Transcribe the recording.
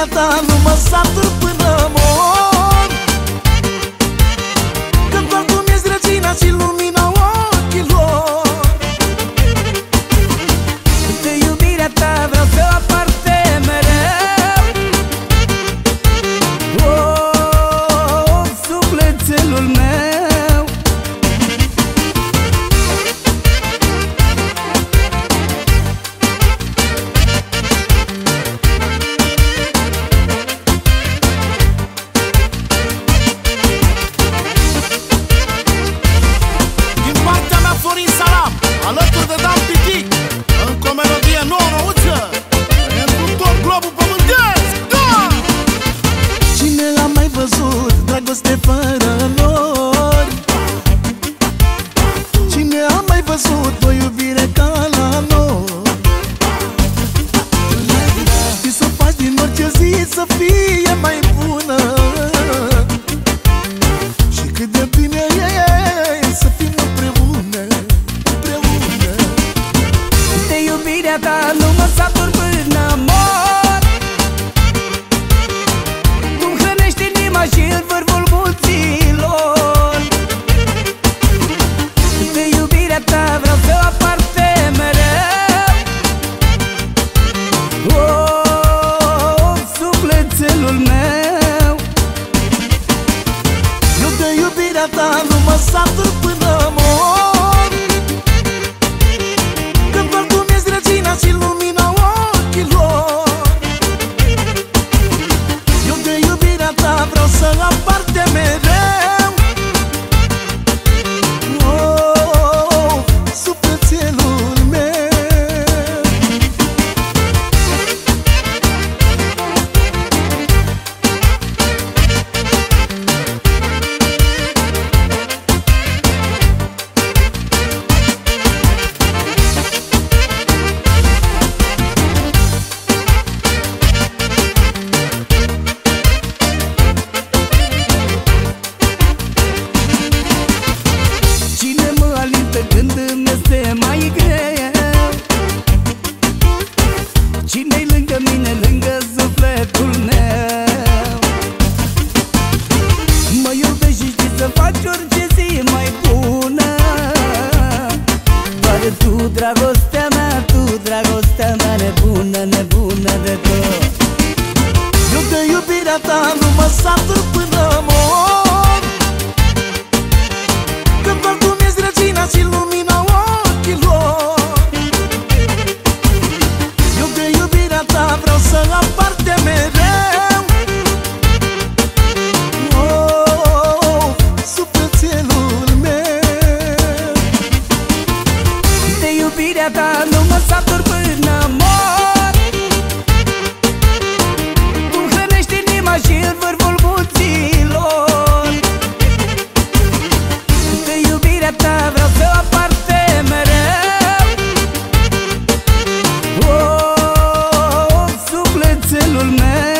iubirea ta nu mă satur până mor fără nori? Cine a mai văzut o iubire ca la noi? Și să faci din orice zi să fie mai bună Și cât de bine e să fim împreună Împreună De iubirea ta nu sufletelul meu. Eu de iubirea ta nu mă satur dragostea mea Nebună, nebună de tot. Eu de iubirea ta nu mă satur până iubirea ta Nu mă satur până mor. Tu hrănești inima și în vârful buților De iubirea ta vreau să aparte mereu. Oh, oh, oh sufletelul meu.